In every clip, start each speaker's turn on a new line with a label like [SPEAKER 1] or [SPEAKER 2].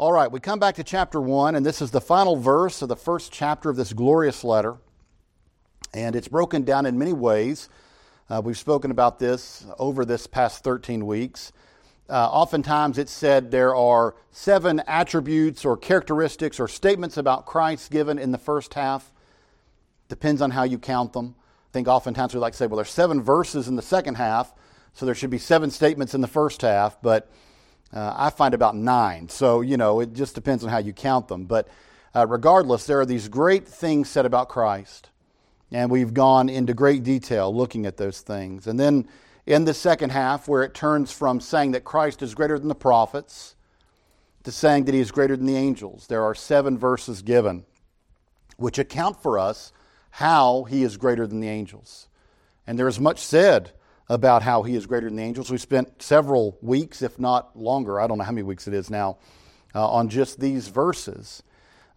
[SPEAKER 1] All right, we come back to chapter 1, and this is the final verse of the first chapter of this glorious letter. And it's broken down in many ways. Uh, we've spoken about this over this past 13 weeks. Uh, oftentimes it's said there are seven attributes or characteristics or statements about Christ given in the first half. Depends on how you count them. I think oftentimes we like to say, well, there's seven verses in the second half, so there should be seven statements in the first half. But uh, I find about nine. So, you know, it just depends on how you count them. But uh, regardless, there are these great things said about Christ. And we've gone into great detail looking at those things. And then in the second half, where it turns from saying that Christ is greater than the prophets to saying that he is greater than the angels, there are seven verses given which account for us how he is greater than the angels. And there is much said about how he is greater than the angels. We spent several weeks, if not longer, I don't know how many weeks it is now, uh, on just these verses.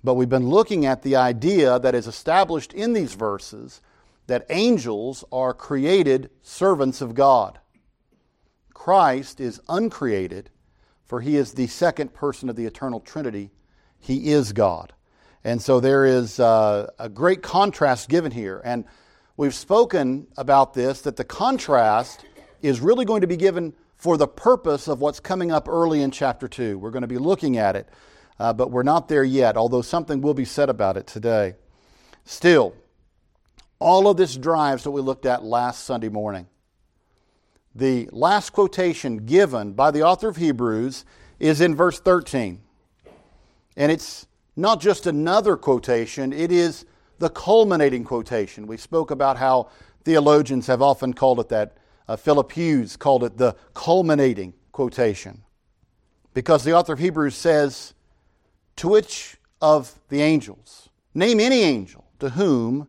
[SPEAKER 1] But we've been looking at the idea that is established in these verses that angels are created servants of God. Christ is uncreated, for he is the second person of the eternal Trinity. He is God. And so there is uh, a great contrast given here. And We've spoken about this, that the contrast is really going to be given for the purpose of what's coming up early in chapter 2. We're going to be looking at it, uh, but we're not there yet, although something will be said about it today. Still, all of this drives what we looked at last Sunday morning. The last quotation given by the author of Hebrews is in verse 13. And it's not just another quotation, it is the culminating quotation. We spoke about how theologians have often called it that. Uh, Philip Hughes called it the culminating quotation. Because the author of Hebrews says, To which of the angels, name any angel to whom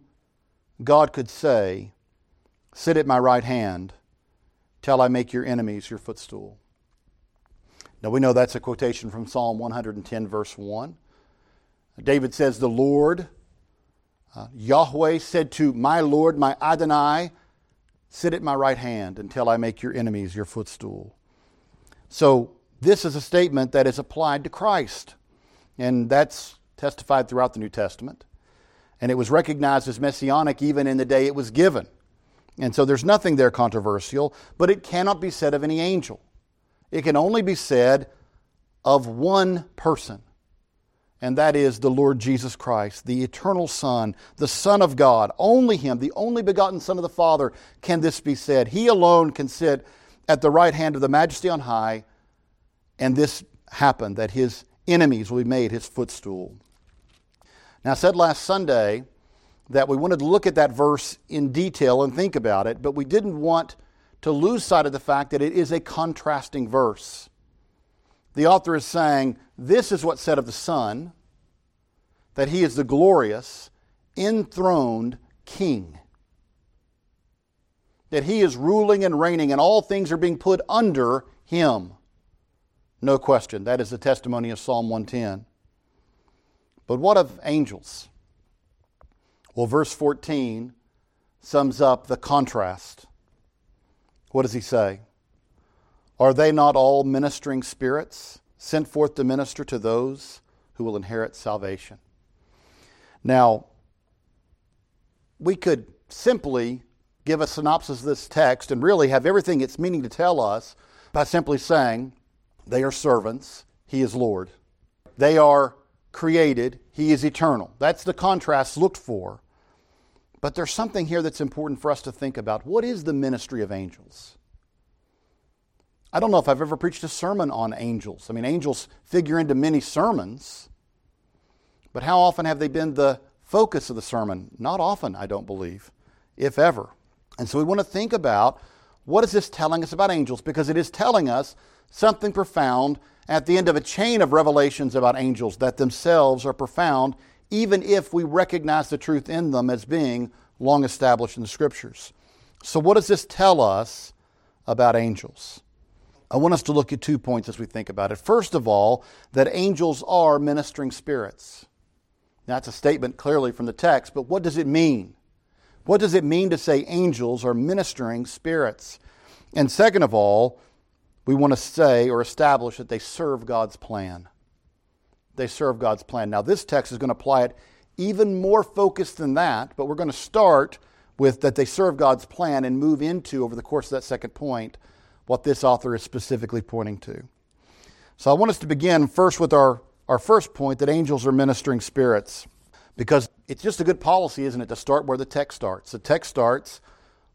[SPEAKER 1] God could say, Sit at my right hand till I make your enemies your footstool. Now we know that's a quotation from Psalm 110, verse 1. David says, The Lord uh, Yahweh said to my Lord, my Adonai, Sit at my right hand until I make your enemies your footstool. So, this is a statement that is applied to Christ. And that's testified throughout the New Testament. And it was recognized as messianic even in the day it was given. And so there's nothing there controversial, but it cannot be said of any angel. It can only be said of one person and that is the Lord Jesus Christ, the eternal Son, the Son of God. Only Him, the only begotten Son of the Father, can this be said. He alone can sit at the right hand of the Majesty on high, and this happened, that His enemies will be made His footstool. Now, I said last Sunday that we wanted to look at that verse in detail and think about it, but we didn't want to lose sight of the fact that it is a contrasting verse the author is saying this is what's said of the Son, that he is the glorious, enthroned King. That he is ruling and reigning, and all things are being put under him. No question. That is the testimony of Psalm 110. But what of angels? Well, verse 14 sums up the contrast. What does he say? Are they not all ministering spirits sent forth to minister to those who will inherit salvation? Now, we could simply give a synopsis of this text and really have everything it's meaning to tell us by simply saying they are servants, He is Lord. They are created, He is eternal. That's the contrast looked for. But there's something here that's important for us to think about. What is the ministry of angels? I don't know if I've ever preached a sermon on angels. I mean, angels figure into many sermons, but how often have they been the focus of the sermon? Not often, I don't believe, if ever. And so we want to think about what is this telling us about angels? Because it is telling us something profound at the end of a chain of revelations about angels that themselves are profound, even if we recognize the truth in them as being long established in the Scriptures. So, what does this tell us about angels? I want us to look at two points as we think about it. First of all, that angels are ministering spirits. That's a statement clearly from the text, but what does it mean? What does it mean to say angels are ministering spirits? And second of all, we want to say or establish that they serve God's plan. they serve God's plan. Now, this text is going to apply it even more focused than that, but we're going to start with that they serve God's plan and move into, over the course of that second point, what this author is specifically pointing to. So I want us to begin first with our, our first point that angels are ministering spirits, because it's just a good policy, isn't it, to start where the text starts. The text starts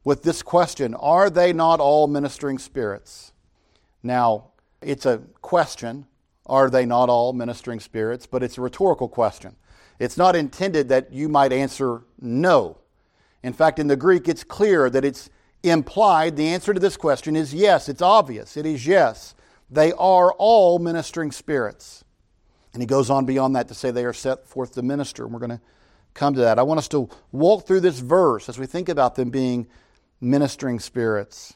[SPEAKER 1] with this question Are they not all ministering spirits? Now, it's a question. Are they not all ministering spirits? But it's a rhetorical question. It's not intended that you might answer no. In fact, in the Greek, it's clear that it's implied the answer to this question is yes. It's obvious. It is yes. They are all ministering spirits. And he goes on beyond that to say they are set forth to minister. And we're going to come to that. I want us to walk through this verse as we think about them being ministering spirits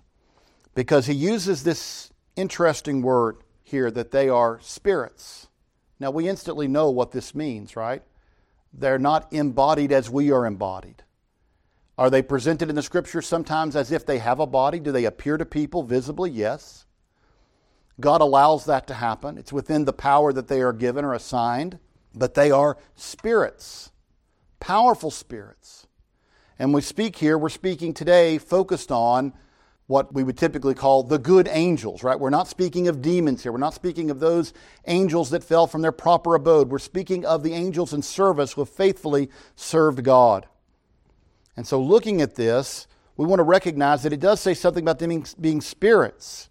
[SPEAKER 1] because he uses this interesting word here that they are spirits. Now, we instantly know what this means, right? They're not embodied as we are embodied. Are they presented in the scripture sometimes as if they have a body? Do they appear to people visibly? Yes. God allows that to happen. It's within the power that they are given or assigned, but they are spirits, powerful spirits. And we speak here, we're speaking today focused on what we would typically call the good angels, right? We're not speaking of demons here. We're not speaking of those angels that fell from their proper abode. We're speaking of the angels in service who have faithfully served God. And so, looking at this, we want to recognize that it does say something about them being, spirits,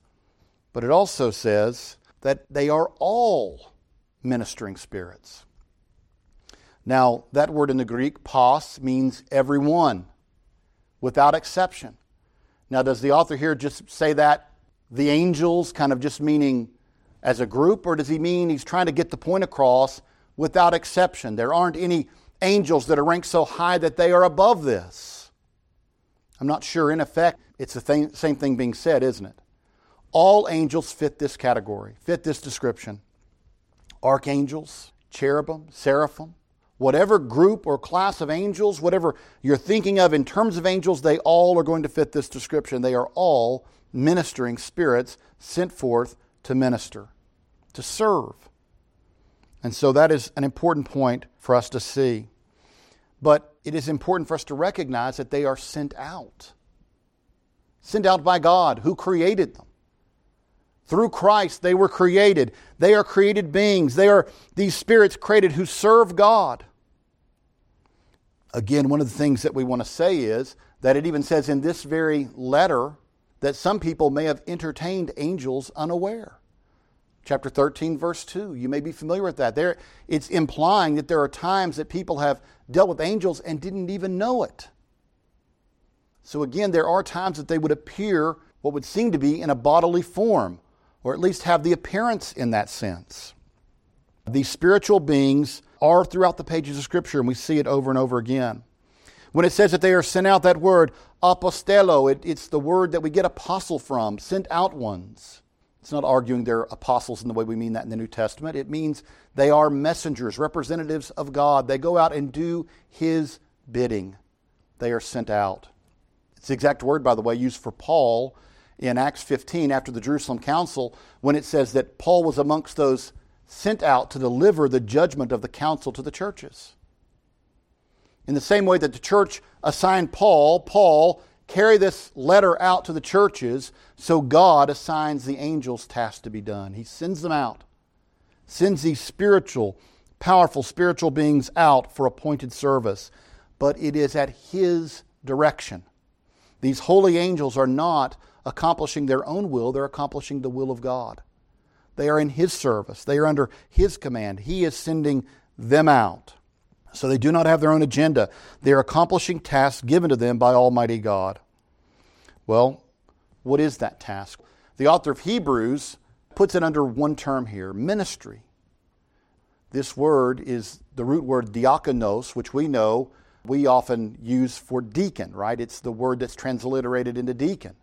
[SPEAKER 1] but it also says that they are all ministering spirits. Now, that word in the Greek, pas, means everyone, without exception. Now, does the author here just say that the angels, kind of just meaning as a group, or does he mean he's trying to get the point across without exception? There aren't any angels that are ranked so high that they are above this. I'm not sure. In effect, it's the thing, same thing being said, isn't it? All angels fit this category, fit this description. Archangels, cherubim, seraphim, whatever group or class of angels, whatever you're thinking of in terms of angels, they all are going to fit this description. They are all ministering spirits sent forth to minister, to serve. And so that is an important point for us to see. But it is important for us to recognize that they are sent out. Sent out by God, who created them. Through Christ, they were created. They are created beings. They are these spirits created who serve God. Again, one of the things that we want to say is that it even says in this very letter that some people may have entertained angels unaware. Chapter 13, verse 2. You may be familiar with that. There, it's implying that there are times that people have dealt with angels and didn't even know it. So, again, there are times that they would appear what would seem to be in a bodily form, or at least have the appearance in that sense. These spiritual beings are throughout the pages of Scripture, and we see it over and over again. When it says that they are sent out, that word, apostello, it, it's the word that we get apostle from, sent out ones. It's not arguing they're apostles in the way we mean that in the New Testament. It means they are messengers, representatives of God. They go out and do His bidding. They are sent out. It's the exact word, by the way, used for Paul in Acts 15 after the Jerusalem Council when it says that Paul was amongst those sent out to deliver the judgment of the council to the churches. In the same way that the church assigned Paul, Paul carry this letter out to the churches, so God assigns the angels tasks to be done. He sends them out, sends these spiritual, powerful spiritual beings out for appointed service, but it is at His direction. These holy angels are not accomplishing their own will, they're accomplishing the will of God. They are in His service, they are under His command. He is sending them out. So they do not have their own agenda. They are accomplishing tasks given to them by Almighty God. Well, what is that task? The author of Hebrews puts it under one term here ministry. This word is the root word diakonos, which we know we often use for deacon, right? It's the word that's transliterated into deacon.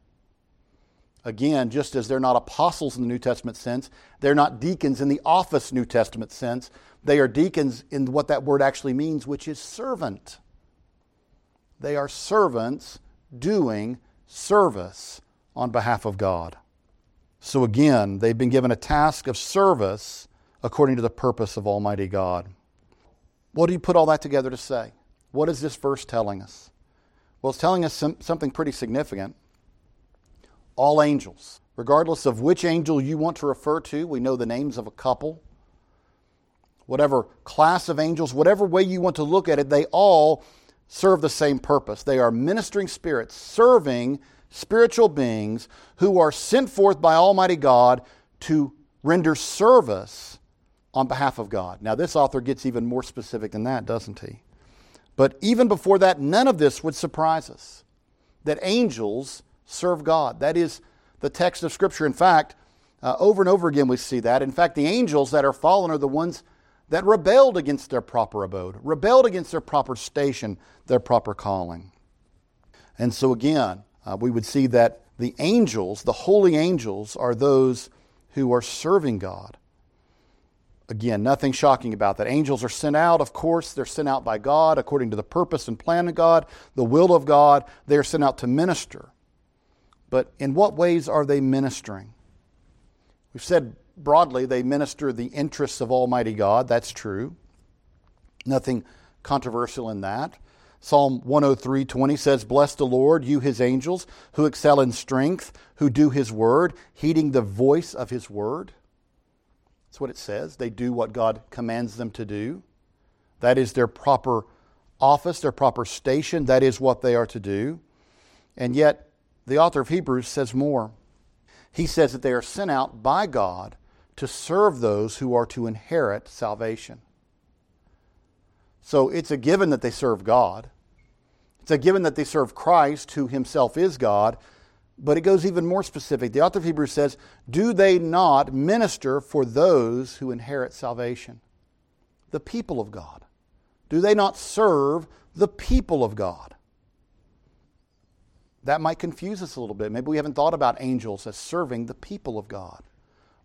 [SPEAKER 1] Again, just as they're not apostles in the New Testament sense, they're not deacons in the office New Testament sense. They are deacons in what that word actually means, which is servant. They are servants doing service on behalf of God. So again, they've been given a task of service according to the purpose of Almighty God. What do you put all that together to say? What is this verse telling us? Well, it's telling us some, something pretty significant. All angels, regardless of which angel you want to refer to, we know the names of a couple. Whatever class of angels, whatever way you want to look at it, they all serve the same purpose. They are ministering spirits, serving spiritual beings who are sent forth by Almighty God to render service on behalf of God. Now, this author gets even more specific than that, doesn't he? But even before that, none of this would surprise us that angels serve God. That is the text of Scripture. In fact, uh, over and over again we see that. In fact, the angels that are fallen are the ones that rebelled against their proper abode, rebelled against their proper station, their proper calling. And so, again, uh, we would see that the angels, the holy angels, are those who are serving God. Again, nothing shocking about that. Angels are sent out, of course, they're sent out by God according to the purpose and plan of God, the will of God. They are sent out to minister. But in what ways are they ministering? We've said broadly they minister the interests of Almighty God. That's true. Nothing controversial in that. Psalm 103:20 says, "Bless the Lord, you his angels, who excel in strength, who do his word, heeding the voice of his word." That's what it says. They do what God commands them to do. That is their proper office, their proper station. That is what they are to do. And yet, the author of Hebrews says more. He says that they are sent out by God to serve those who are to inherit salvation. So it's a given that they serve God. It's a given that they serve Christ, who himself is God, but it goes even more specific. The author of Hebrews says, Do they not minister for those who inherit salvation? The people of God. Do they not serve the people of God? That might confuse us a little bit. Maybe we haven't thought about angels as serving the people of God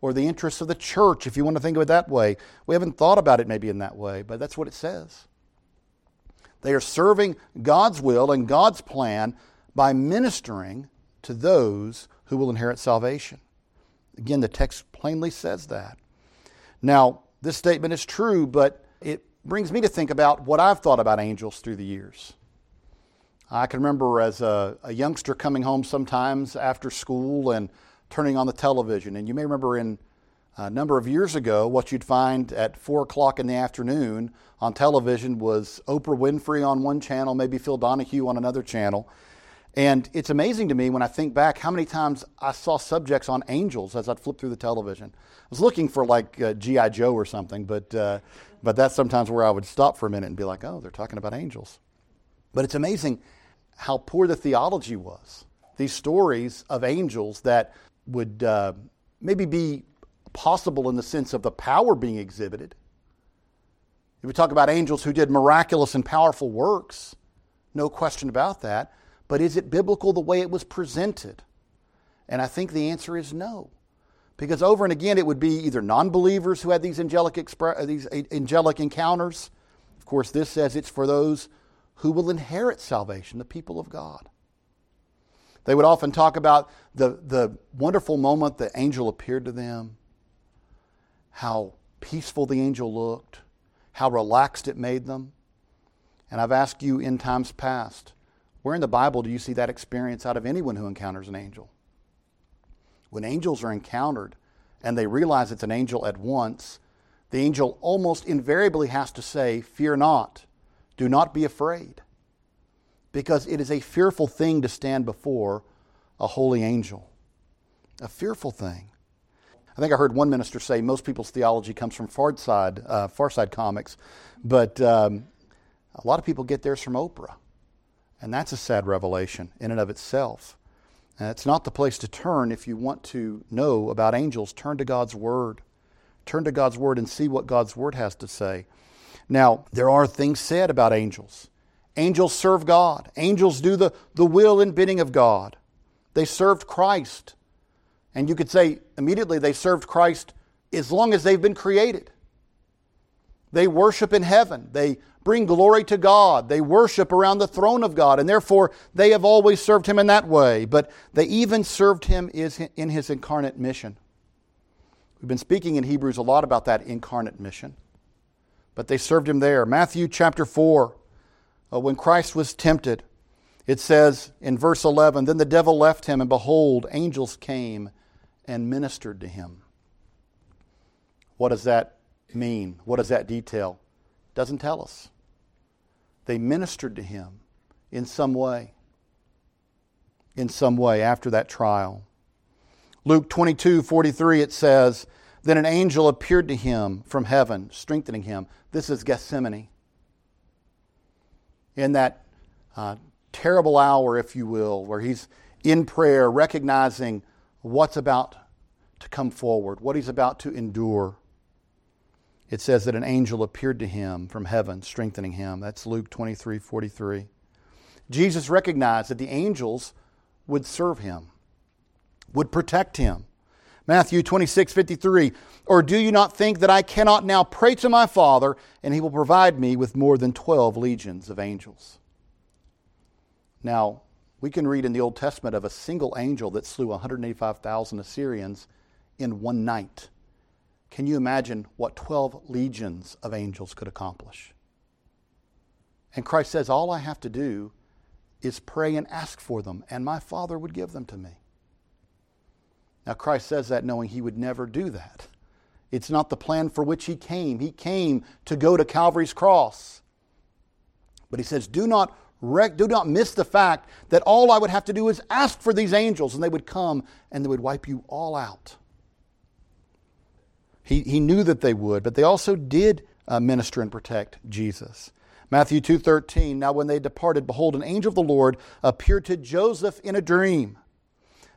[SPEAKER 1] or the interests of the church, if you want to think of it that way. We haven't thought about it maybe in that way, but that's what it says. They are serving God's will and God's plan by ministering to those who will inherit salvation. Again, the text plainly says that. Now, this statement is true, but it brings me to think about what I've thought about angels through the years. I can remember as a, a, youngster coming home sometimes after school and turning on the television. And you may remember in a number of years ago, what you'd find at 4 o'clock in the afternoon on television was Oprah Winfrey on one channel, maybe Phil Donahue on another channel. And it's amazing to me when I think back how many times I saw subjects on angels as I'd flip through the television. I was looking for like uh, G.I. Joe or something, but, uh, but that's sometimes where I would stop for a minute and be like, oh, they're talking about angels. But it's amazing how poor the theology was. These stories of angels that would uh, maybe be possible in the sense of the power being exhibited. If we talk about angels who did miraculous and powerful works, no question about that. But is it biblical the way it was presented? And I think the answer is no. Because over and again, it would be either non believers who had these angelic, expre- these angelic encounters. Of course, this says it's for those who will inherit salvation, the people of God. They would often talk about the, the wonderful moment the angel appeared to them, how peaceful the angel looked, how relaxed it made them. And I've asked you in times past, where in the Bible do you see that experience out of anyone who encounters an angel? When angels are encountered and they realize it's an angel at once, the angel almost invariably has to say, Fear not, do not be afraid. Because it is a fearful thing to stand before a holy angel. A fearful thing. I think I heard one minister say most people's theology comes from Far Side, uh, Far Side comics, but um, a lot of people get theirs from Oprah. And that's a sad revelation in and of itself. And it's not the place to turn if you want to know about angels. Turn to God's Word. Turn to God's Word and see what God's Word has to say. Now, there are things said about angels. Angels serve God, angels do the, the will and bidding of God. They served Christ. And you could say immediately they served Christ as long as they've been created. They worship in heaven. They bring glory to God. They worship around the throne of God, and therefore they have always served Him in that way. But they even served Him in His incarnate mission. We've been speaking in Hebrews a lot about that incarnate mission, but they served him there. Matthew chapter 4, uh, when Christ was tempted, it says in verse 11 Then the devil left him, and behold, angels came and ministered to him. What does that mean? What does that detail? Doesn't tell us. They ministered to him in some way. In some way after that trial. Luke 22 43, it says, Then an angel appeared to him from heaven, strengthening him. This is Gethsemane. In that uh, terrible hour, if you will, where he's in prayer, recognizing what's about to come forward, what he's about to endure. It says that an angel appeared to him from heaven, strengthening him. That's Luke 23 43. Jesus recognized that the angels would serve him, would protect him. Matthew 26 53. Or do you not think that I cannot now pray to my Father, and he will provide me with more than 12 legions of angels? Now, we can read in the Old Testament of a single angel that slew 185,000 Assyrians in one night. Can you imagine what 12 legions of angels could accomplish? And Christ says, All I have to do is pray and ask for them, and my Father would give them to me. Now, Christ says that knowing he would never do that. It's not the plan for which he came. He came to go to Calvary's cross. But he says, Do not do not miss the fact that all I would have to do is ask for these angels and they would come and they would wipe you all out. He, he knew that they would, but they also did uh, minister and protect Jesus. Matthew 2:13 Now when they departed behold an angel of the Lord appeared to Joseph in a dream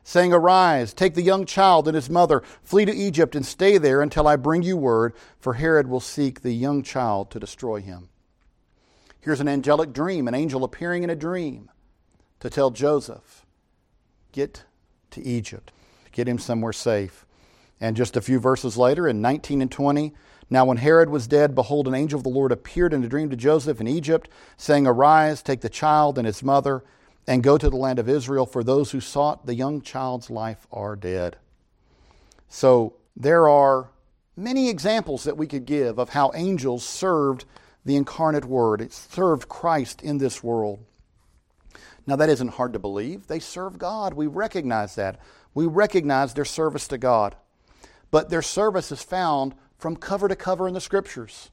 [SPEAKER 1] saying arise take the young child and his mother flee to Egypt and stay there until I bring you word for Herod will seek the young child to destroy him. Here's an angelic dream, an angel appearing in a dream to tell Joseph, get to Egypt, get him somewhere safe. And just a few verses later, in 19 and 20, now when Herod was dead, behold, an angel of the Lord appeared in a dream to Joseph in Egypt, saying, Arise, take the child and his mother, and go to the land of Israel, for those who sought the young child's life are dead. So there are many examples that we could give of how angels served the incarnate Word. It served Christ in this world. Now, that isn't hard to believe. They serve God. We recognize that. We recognize their service to God. But their service is found from cover to cover in the Scriptures.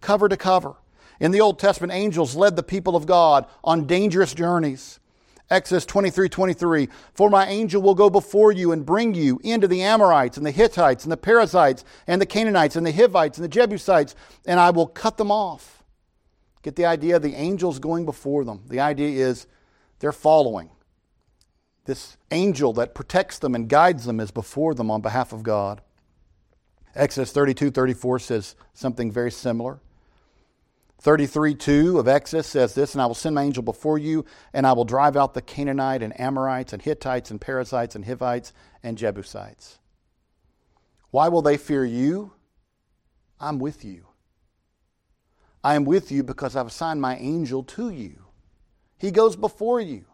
[SPEAKER 1] Cover to cover. In the Old Testament, angels led the people of God on dangerous journeys. Exodus 23 23. For my angel will go before you and bring you into the Amorites and the Hittites and the Perizzites and the Canaanites and the Hivites and the Jebusites, and I will cut them off. Get the idea the angels going before them. The idea is they're following. This angel that protects them and guides them is before them on behalf of God. Exodus 32 34 says something very similar. 33 2 of Exodus says this, and I will send my angel before you, and I will drive out the Canaanite and Amorites and Hittites and Perizzites and Hivites and Jebusites. Why will they fear you? I'm with you. I am with you because I've assigned my angel to you. He goes before you.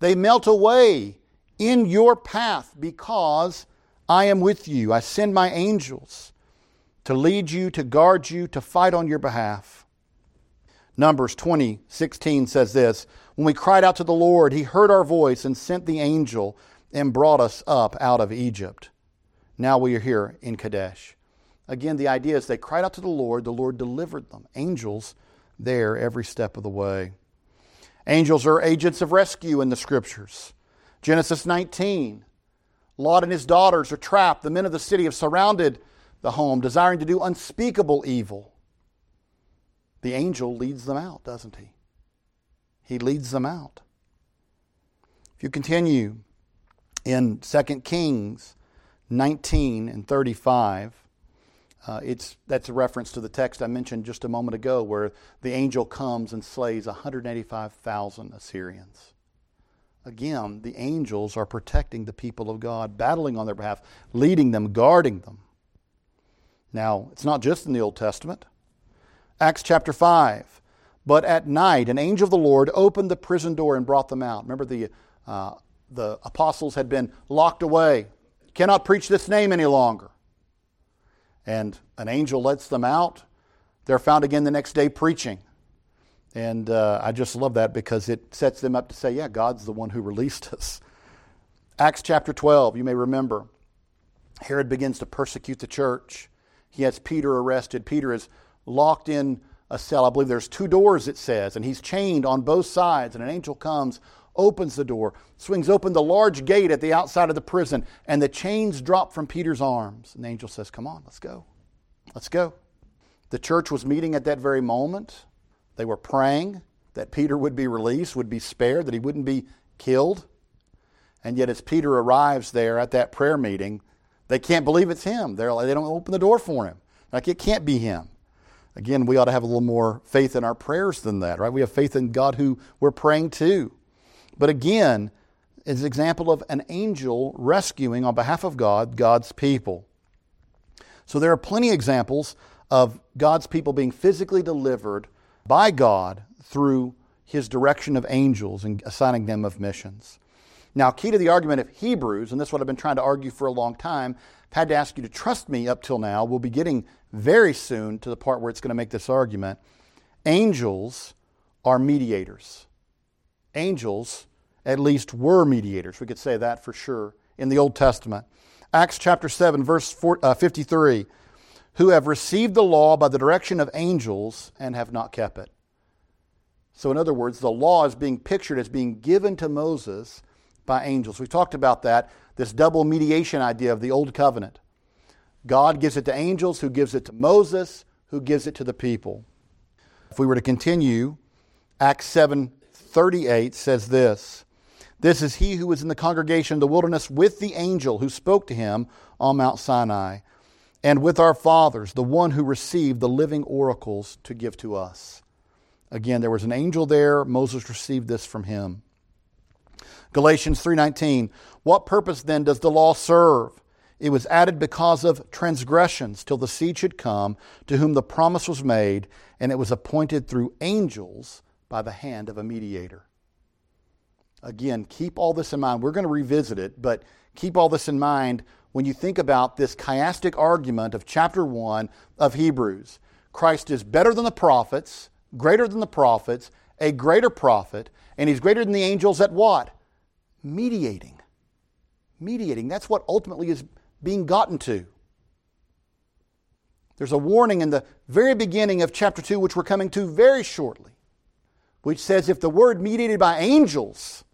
[SPEAKER 1] They melt away in your path because I am with you. I send my angels to lead you, to guard you, to fight on your behalf. Numbers 20, 16 says this When we cried out to the Lord, he heard our voice and sent the angel and brought us up out of Egypt. Now we are here in Kadesh. Again, the idea is they cried out to the Lord, the Lord delivered them. Angels there every step of the way. Angels are agents of rescue in the scriptures. Genesis 19. Lot and his daughters are trapped. The men of the city have surrounded the home, desiring to do unspeakable evil. The angel leads them out, doesn't he? He leads them out. If you continue in 2 Kings 19 and 35, uh, it's, that's a reference to the text I mentioned just a moment ago, where the angel comes and slays 185,000 Assyrians. Again, the angels are protecting the people of God, battling on their behalf, leading them, guarding them. Now, it's not just in the Old Testament. Acts chapter 5. But at night, an angel of the Lord opened the prison door and brought them out. Remember, the, uh, the apostles had been locked away, cannot preach this name any longer. And an angel lets them out. They're found again the next day preaching. And uh, I just love that because it sets them up to say, yeah, God's the one who released us. Acts chapter 12, you may remember. Herod begins to persecute the church. He has Peter arrested. Peter is locked in a cell. I believe there's two doors, it says, and he's chained on both sides. And an angel comes, opens the door, swings open the large gate at the outside of the prison, and the chains drop from Peter's arms. And the angel says, Come on, let's go. Let's go. The church was meeting at that very moment. They were praying that Peter would be released, would be spared, that he wouldn't be killed. And yet, as Peter arrives there at that prayer meeting, they can't believe it's him. They're like, they don't open the door for him. Like, it can't be him. Again, we ought to have a little more faith in our prayers than that, right? We have faith in God who we're praying to. But again, it's an example of an angel rescuing on behalf of God, God's people. So there are plenty of examples of God's people being physically delivered by God through his direction of angels and assigning them of missions. Now, key to the argument of Hebrews, and this is what I've been trying to argue for a long time, I've had to ask you to trust me up till now. We'll be getting very soon to the part where it's going to make this argument. Angels are mediators. Angels, at least, were mediators. We could say that for sure in the Old Testament. Acts chapter 7, verse uh, 53 who have received the law by the direction of angels and have not kept it. So, in other words, the law is being pictured as being given to Moses by angels. We talked about that, this double mediation idea of the Old Covenant. God gives it to angels, who gives it to Moses, who gives it to the people. If we were to continue, Acts 7 38 says this This is he who was in the congregation in the wilderness with the angel who spoke to him on Mount Sinai, and with our fathers, the one who received the living oracles to give to us. Again, there was an angel there. Moses received this from him. Galatians 3:19 What purpose then does the law serve? It was added because of transgressions till the seed should come to whom the promise was made, and it was appointed through angels by the hand of a mediator. Again, keep all this in mind. We're going to revisit it, but keep all this in mind when you think about this chiastic argument of chapter 1 of Hebrews. Christ is better than the prophets, greater than the prophets, a greater prophet, and he's greater than the angels at what? Mediating. Mediating. That's what ultimately is being gotten to. There's a warning in the very beginning of chapter 2, which we're coming to very shortly, which says if the word mediated by angels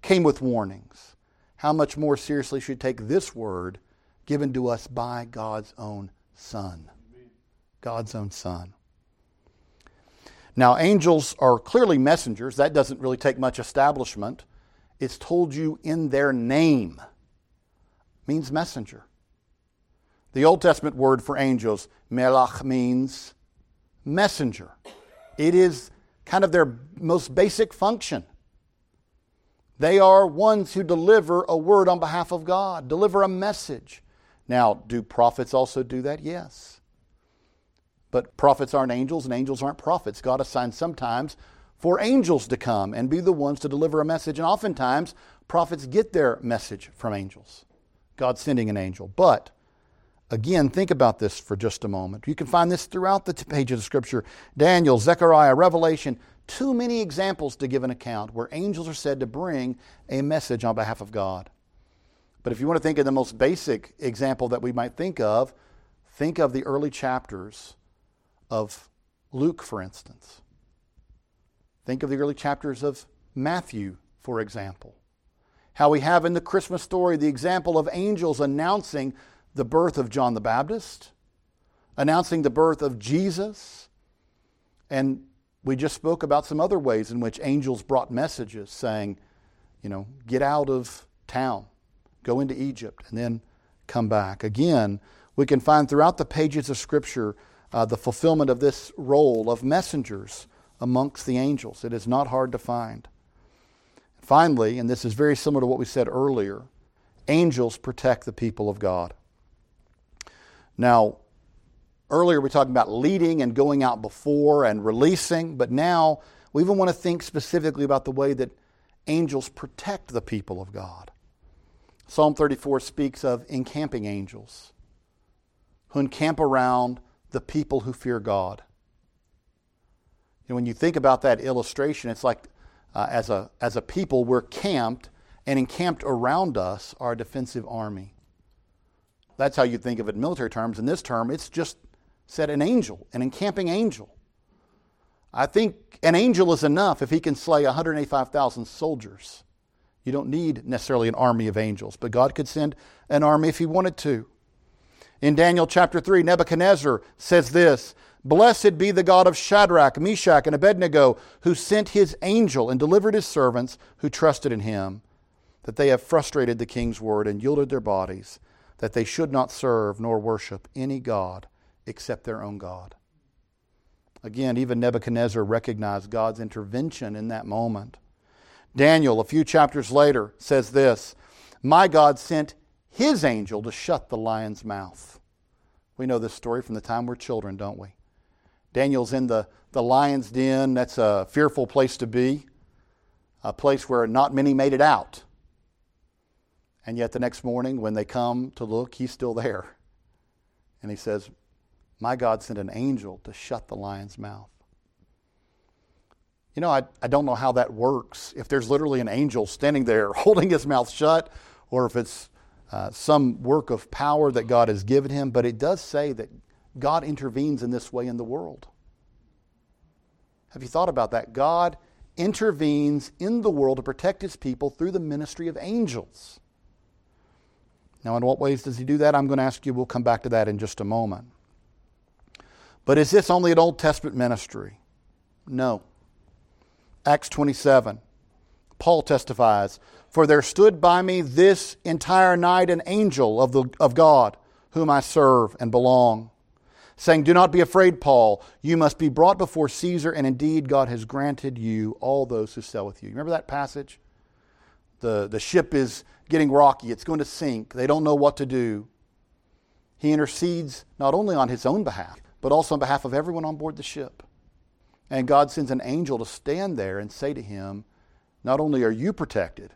[SPEAKER 1] came with warnings, how much more seriously should take this word given to us by God's own Son? God's own Son. Now, angels are clearly messengers. That doesn't really take much establishment. It's told you in their name. Means messenger. The Old Testament word for angels, melach, means messenger. It is kind of their most basic function. They are ones who deliver a word on behalf of God, deliver a message. Now, do prophets also do that? Yes. But prophets aren't angels, and angels aren't prophets. God assigns sometimes for angels to come and be the ones to deliver a message. And oftentimes, prophets get their message from angels. God sending an angel. But again, think about this for just a moment. You can find this throughout the pages of Scripture Daniel, Zechariah, Revelation too many examples to give an account where angels are said to bring a message on behalf of God. But if you want to think of the most basic example that we might think of, think of the early chapters of Luke, for instance. Think of the early chapters of Matthew, for example. How we have in the Christmas story the example of angels announcing the birth of John the Baptist, announcing the birth of Jesus, and we just spoke about some other ways in which angels brought messages saying, you know, get out of town, go into Egypt, and then come back. Again, we can find throughout the pages of Scripture uh, the fulfillment of this role of messengers amongst the angels. It is not hard to find. Finally, and this is very similar to what we said earlier, angels protect the people of God. Now, Earlier, we talked about leading and going out before and releasing, but now we even want to think specifically about the way that angels protect the people of God. Psalm 34 speaks of encamping angels who encamp around the people who fear God. Know, when you think about that illustration, it's like uh, as, a, as a people, we're camped, and encamped around us are a defensive army. That's how you think of it in military terms. In this term, it's just said an angel, an encamping angel. I think an angel is enough if he can slay 185,000 soldiers. You don't need necessarily an army of angels, but God could send an army if he wanted to. In Daniel chapter 3, Nebuchadnezzar says this Blessed be the God of Shadrach, Meshach, and Abednego, who sent his angel and delivered his servants who trusted in him, that they have frustrated the king's word and yielded their bodies, that they should not serve nor worship any God except their own God. Again, even Nebuchadnezzar recognized God's intervention in that moment. Daniel, a few chapters later, says this My God sent his angel to shut the lion's mouth. We know this story from the time we're children, don't we? Daniel's in the, the lion's den. That's a fearful place to be, a place where not many made it out. And yet the next morning, when they come to look, he's still there. And he says, My God sent an angel to shut the lion's mouth. You know, I, I don't know how that works. If there's literally an angel standing there holding his mouth shut, or if it's uh, some work of power that God has given him, but it does say that God intervenes in this way in the world. Have you thought about that? God intervenes in the world to protect his people through the ministry of angels. Now, in what ways does he do that? I'm going to ask you. We'll come back to that in just a moment. But is this only an Old Testament ministry? No. Acts 27. Paul testifies, For there stood by me this entire night an angel of, the, of God, whom I serve and belong saying, Do not be afraid, Paul. You must be brought before Caesar, and indeed God has granted you all those who sail with you. Remember that passage? The, the ship is getting rocky, it's going to sink. They don't know what to do. He intercedes not only on his own behalf, but also on behalf of everyone on board the ship. And God sends an angel to stand there and say to him, Not only are you protected,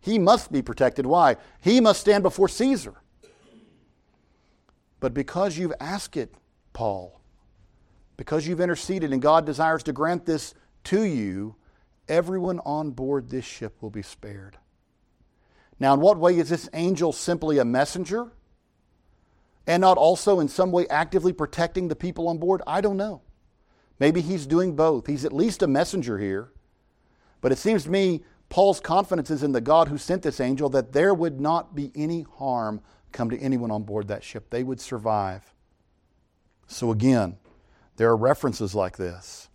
[SPEAKER 1] he must be protected. Why? He must stand before Caesar. But because you've asked it, Paul. Because you've interceded and God desires to grant this to you, everyone on board this ship will be spared. Now, in what way is this angel simply a messenger and not also in some way actively protecting the people on board? I don't know. Maybe he's doing both. He's at least a messenger here. But it seems to me Paul's confidence is in the God who sent this angel that there would not be any harm come to anyone on board that ship. They would survive. So, again, there are references like this.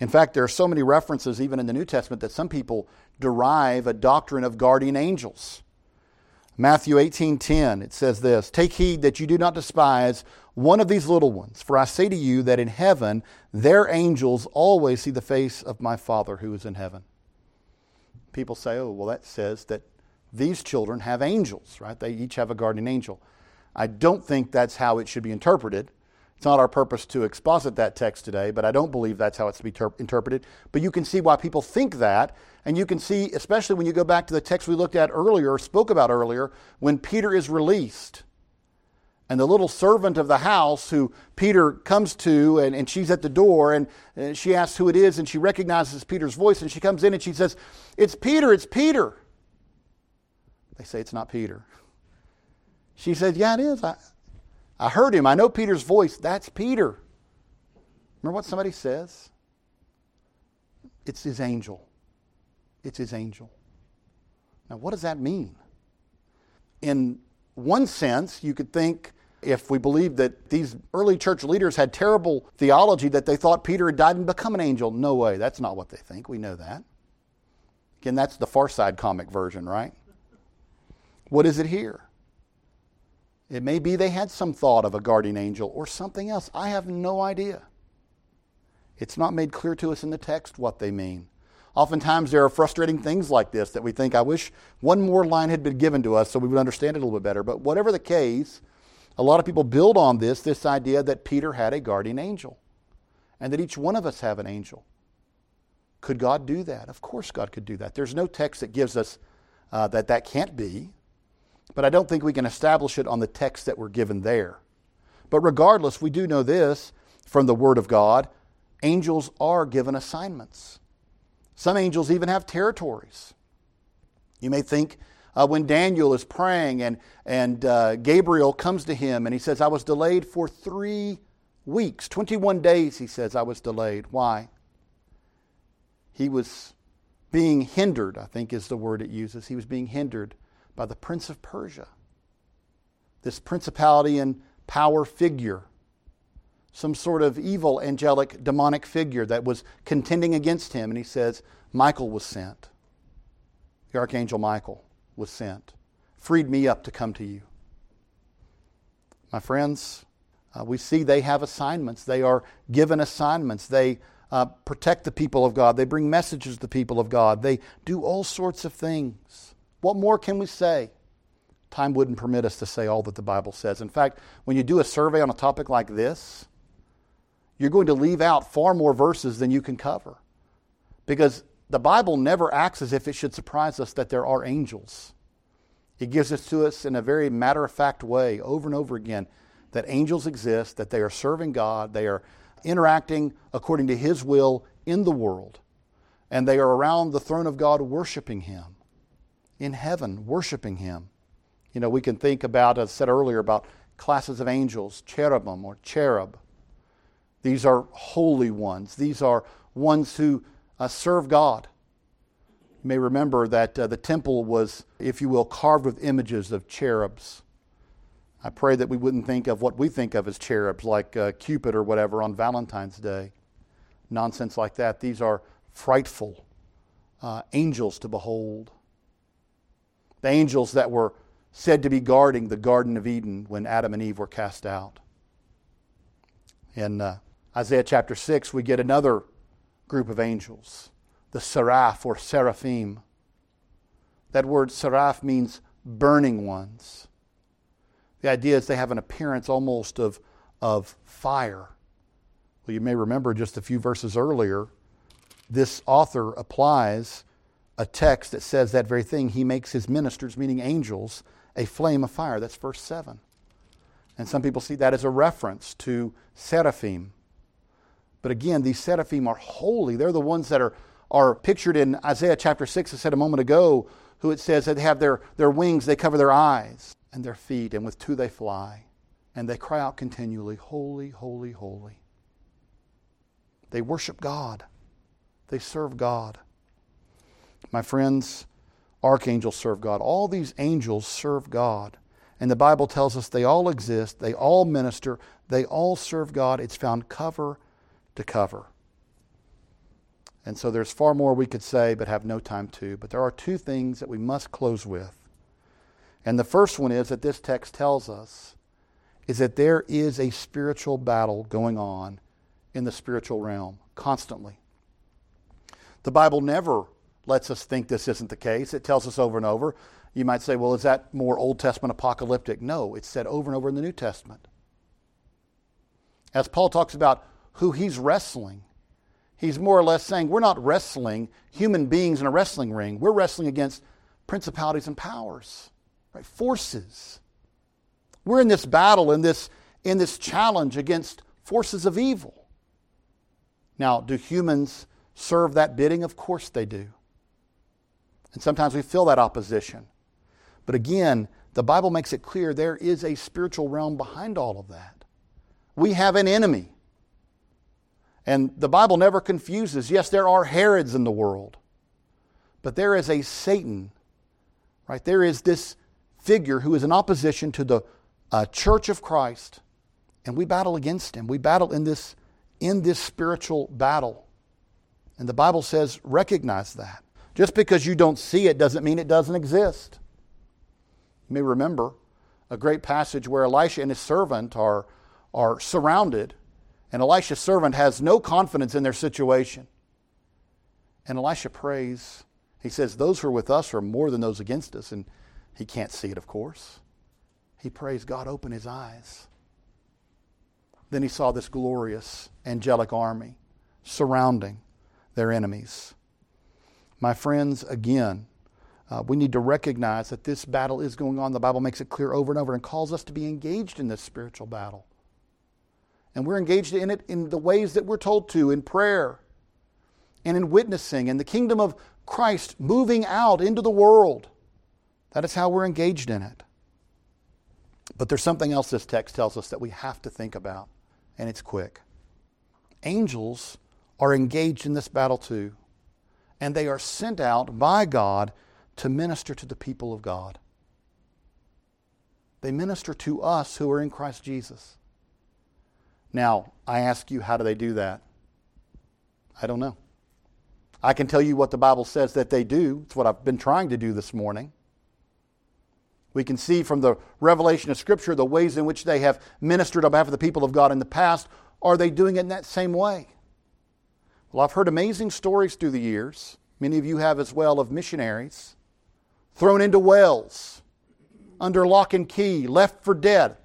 [SPEAKER 1] In fact, there are so many references, even in the New Testament, that some people derive a doctrine of guardian angels. Matthew 18:10 it says this, "Take heed that you do not despise one of these little ones, for I say to you that in heaven their angels always see the face of my Father who is in heaven." People say, "Oh, well that says that these children have angels, right? They each have a guardian angel." I don't think that's how it should be interpreted. It's not our purpose to exposit that text today, but I don't believe that's how it's to be ter- interpreted. But you can see why people think that, and you can see, especially when you go back to the text we looked at earlier, spoke about earlier, when Peter is released. And the little servant of the house who Peter comes to, and, and she's at the door, and, and she asks who it is, and she recognizes Peter's voice, and she comes in and she says, It's Peter, it's Peter. They say, It's not Peter. She said, Yeah, it is. I, I heard him. I know Peter's voice. That's Peter. Remember what somebody says? It's his angel. It's his angel. Now, what does that mean? In one sense, you could think if we believe that these early church leaders had terrible theology that they thought Peter had died and become an angel. No way. That's not what they think. We know that. Again, that's the Far Side comic version, right? What is it here? It may be they had some thought of a guardian angel or something else. I have no idea. It's not made clear to us in the text what they mean. Oftentimes, there are frustrating things like this that we think, I wish one more line had been given to us so we would understand it a little bit better. But whatever the case, a lot of people build on this this idea that Peter had a guardian angel and that each one of us have an angel. Could God do that? Of course, God could do that. There's no text that gives us uh, that that can't be. But I don't think we can establish it on the text that we're given there. But regardless, we do know this from the Word of God angels are given assignments. Some angels even have territories. You may think uh, when Daniel is praying and, and uh, Gabriel comes to him and he says, I was delayed for three weeks, 21 days, he says, I was delayed. Why? He was being hindered, I think is the word it uses. He was being hindered by the prince of Persia, this principality and power figure, some sort of evil angelic demonic figure that was contending against him. And he says, Michael was sent. The archangel Michael was sent, freed me up to come to you. My friends, uh, we see they have assignments. They are given assignments. They uh, protect the people of God. They bring messages to the people of God. They do all sorts of things. What more can we say? Time wouldn't permit us to say all that the Bible says. In fact, when you do a survey on a topic like this, you're going to leave out far more verses than you can cover. Because the Bible never acts as if it should surprise us that there are angels. It gives it to us in a very matter of fact way over and over again that angels exist, that they are serving God, they are interacting according to His will in the world, and they are around the throne of God worshiping Him, in heaven worshiping Him. You know, we can think about, as I said earlier, about classes of angels, cherubim or cherub. These are holy ones. These are ones who uh, serve God. You may remember that uh, the temple was, if you will, carved with images of cherubs. I pray that we wouldn't think of what we think of as cherubs, like uh, Cupid or whatever on Valentine's Day. Nonsense like that. These are frightful uh, angels to behold. The angels that were said to be guarding the Garden of Eden when Adam and Eve were cast out. In uh, Isaiah chapter 6, we get another group of angels, the seraph or seraphim. That word seraph means burning ones. The idea is they have an appearance almost of, of fire. Well, you may remember just a few verses earlier, this author applies a text that says that very thing. He makes his ministers, meaning angels, a flame of fire. That's verse 7. And some people see that as a reference to seraphim. But again, these seraphim are holy. They're the ones that are, are pictured in Isaiah chapter 6, I said a moment ago, who it says that they have their, their wings, they cover their eyes and their feet, and with two they fly. And they cry out continually, Holy, holy, holy. They worship God, they serve God. My friends, archangels serve God. All these angels serve God. And the Bible tells us they all exist, they all minister, they all serve God. It's found cover to cover. And so there's far more we could say, but have no time to. But there are two things that we must close with. And the first one is that this text tells us is that there is a spiritual battle going on in the spiritual realm constantly. The Bible never lets us think this isn't the case. It tells us over and over. You might say, well, is that more Old Testament apocalyptic? No, it's said over and over in the New Testament. As Paul talks about who he's wrestling, he's more or less saying, we're not wrestling human beings in a wrestling ring. We're wrestling against principalities and powers right? Forces. We're in this battle, in this, in this challenge against forces of evil. Now, do humans serve that bidding? Of course they do. And sometimes we feel that opposition. But again, the Bible makes it clear there is a spiritual realm behind all of that. We have an enemy. And the Bible never confuses. Yes, there are Herods in the world, but there is a Satan, right? There is this figure who is in opposition to the uh, church of Christ, and we battle against him. We battle in this, in this spiritual battle. And the Bible says, recognize that. Just because you don't see it doesn't mean it doesn't exist. You may remember a great passage where Elisha and his servant are, are surrounded, and Elisha's servant has no confidence in their situation. And Elisha prays. He says, Those who are with us are more than those against us. And he can't see it, of course. He prays, God, open his eyes. Then he saw this glorious angelic army surrounding their enemies. My friends, again, uh, we need to recognize that this battle is going on. The Bible makes it clear over and over and calls us to be engaged in this spiritual battle. And we're engaged in it in the ways that we're told to in prayer and in witnessing and the kingdom of Christ moving out into the world. That is how we're engaged in it. But there's something else this text tells us that we have to think about, and it's quick. Angels are engaged in this battle too, and they are sent out by God to minister to the people of God. They minister to us who are in Christ Jesus. Now, I ask you, how do they do that? I don't know. I can tell you what the Bible says that they do. It's what I've been trying to do this morning. We can see from the revelation of Scripture the ways in which they have ministered on behalf of the people of God in the past. Are they doing it in that same way? Well, I've heard amazing stories through the years. Many of you have as well of missionaries thrown into wells, under lock and key, left for dead.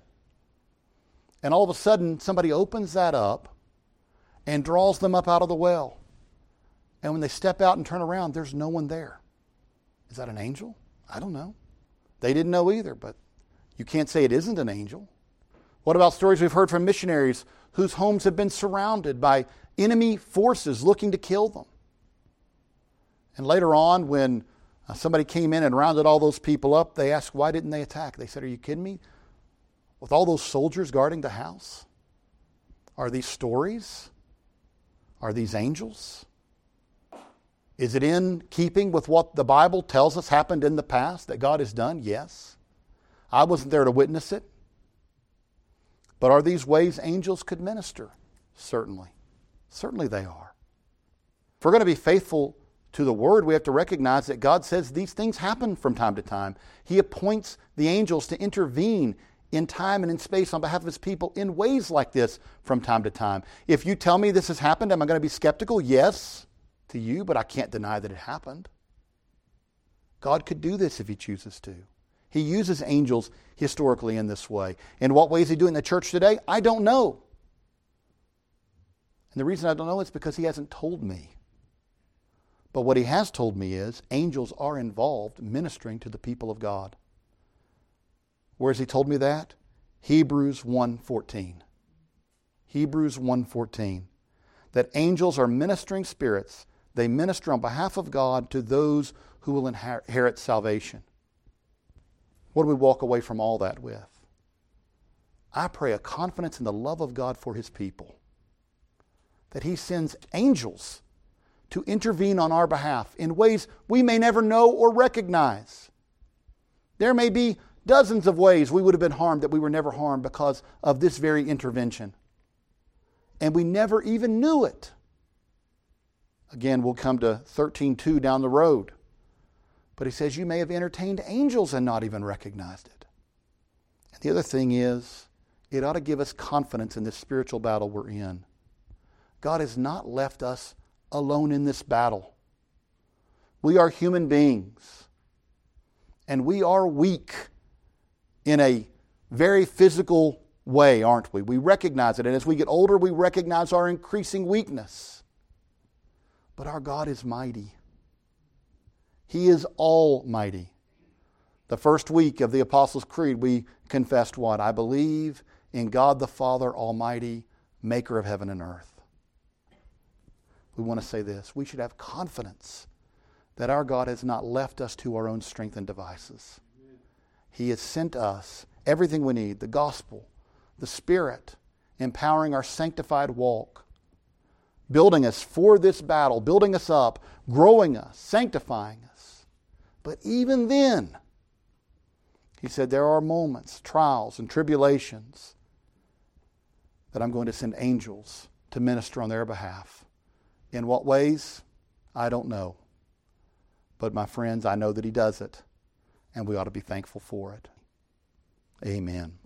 [SPEAKER 1] And all of a sudden, somebody opens that up and draws them up out of the well. And when they step out and turn around, there's no one there. Is that an angel? I don't know. They didn't know either, but you can't say it isn't an angel. What about stories we've heard from missionaries whose homes have been surrounded by enemy forces looking to kill them? And later on, when uh, somebody came in and rounded all those people up. They asked, why didn't they attack? They said, Are you kidding me? With all those soldiers guarding the house? Are these stories? Are these angels? Is it in keeping with what the Bible tells us happened in the past that God has done? Yes. I wasn't there to witness it. But are these ways angels could minister? Certainly. Certainly they are. If we're going to be faithful to the word, we have to recognize that God says these things happen from time to time. He appoints the angels to intervene in time and in space on behalf of his people in ways like this from time to time. If you tell me this has happened, am I going to be skeptical? Yes, to you, but I can't deny that it happened. God could do this if he chooses to. He uses angels historically in this way. In what way is he doing in the church today? I don't know. And the reason I don't know is because he hasn't told me. But what he has told me is angels are involved ministering to the people of God. Where has he told me that? Hebrews 1:14. Hebrews 1:14. That angels are ministering spirits. They minister on behalf of God to those who will inherit salvation. What do we walk away from all that with? I pray a confidence in the love of God for his people. That he sends angels to intervene on our behalf in ways we may never know or recognize. There may be dozens of ways we would have been harmed that we were never harmed because of this very intervention. And we never even knew it. Again, we'll come to 13.2 down the road. But he says you may have entertained angels and not even recognized it. And the other thing is, it ought to give us confidence in this spiritual battle we're in. God has not left us alone in this battle. We are human beings, and we are weak in a very physical way, aren't we? We recognize it, and as we get older, we recognize our increasing weakness. But our God is mighty. He is almighty. The first week of the Apostles' Creed, we confessed what? I believe in God the Father Almighty, maker of heaven and earth we want to say this. We should have confidence that our God has not left us to our own strength and devices. He has sent us everything we need the gospel, the Spirit, empowering our sanctified walk, building us for this battle, building us up, growing us, sanctifying us. But even then, he said, there are moments, trials, and tribulations that I'm going to send angels to minister on their behalf. In what ways? I don't know. But my friends, I know that He does it, and we ought to be thankful for it. Amen.